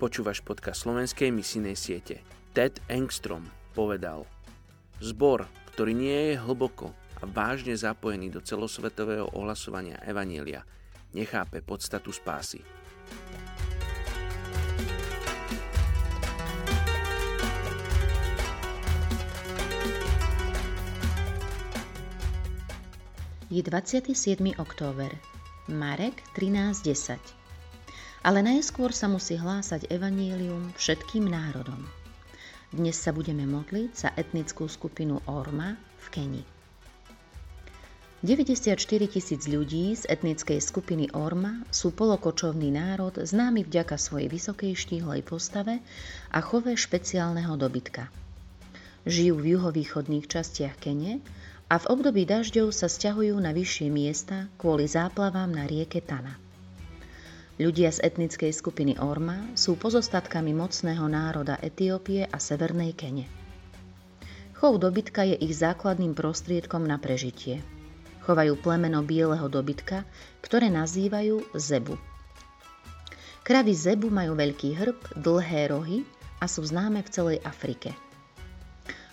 Počúvaš podcast slovenskej misijnej siete. Ted Engstrom povedal Zbor, ktorý nie je hlboko a vážne zapojený do celosvetového ohlasovania Evanielia, nechápe podstatu spásy. Je 27. október. Marek 13.10 ale najskôr sa musí hlásať evanílium všetkým národom. Dnes sa budeme modliť za etnickú skupinu Orma v Keni. 94 tisíc ľudí z etnickej skupiny Orma sú polokočovný národ známy vďaka svojej vysokej štíhlej postave a chove špeciálneho dobytka. Žijú v juhovýchodných častiach Kene a v období dažďov sa stiahujú na vyššie miesta kvôli záplavám na rieke Tana. Ľudia z etnickej skupiny Orma sú pozostatkami mocného národa Etiópie a Severnej Kene. Chov dobytka je ich základným prostriedkom na prežitie. Chovajú plemeno bieleho dobytka, ktoré nazývajú zebu. Kravy zebu majú veľký hrb, dlhé rohy a sú známe v celej Afrike.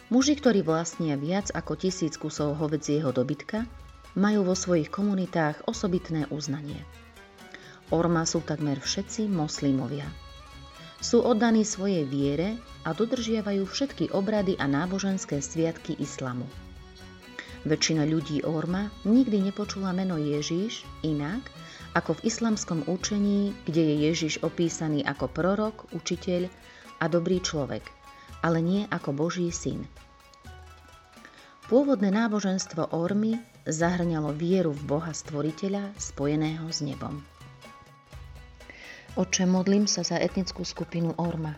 Muži, ktorí vlastnia viac ako tisíc kusov hovedzieho dobytka, majú vo svojich komunitách osobitné uznanie. Orma sú takmer všetci moslimovia. Sú oddaní svojej viere a dodržiavajú všetky obrady a náboženské sviatky islamu. Väčšina ľudí Orma nikdy nepočula meno Ježíš inak ako v islamskom učení, kde je Ježiš opísaný ako prorok, učiteľ a dobrý človek, ale nie ako Boží syn. Pôvodné náboženstvo Ormy zahrňalo vieru v Boha Stvoriteľa spojeného s nebom. Oče, modlím sa za etnickú skupinu Orma.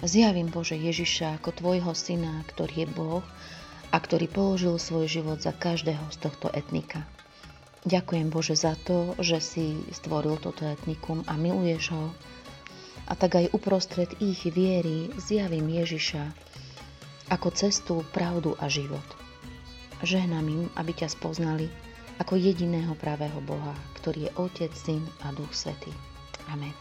Zjavím Bože Ježiša ako Tvojho syna, ktorý je Boh a ktorý položil svoj život za každého z tohto etnika. Ďakujem Bože za to, že si stvoril toto etnikum a miluješ ho. A tak aj uprostred ich viery zjavím Ježiša ako cestu, pravdu a život. Žehnám im, aby ťa spoznali ako jediného pravého Boha, ktorý je Otec, Syn a Duch Svetý. 还没。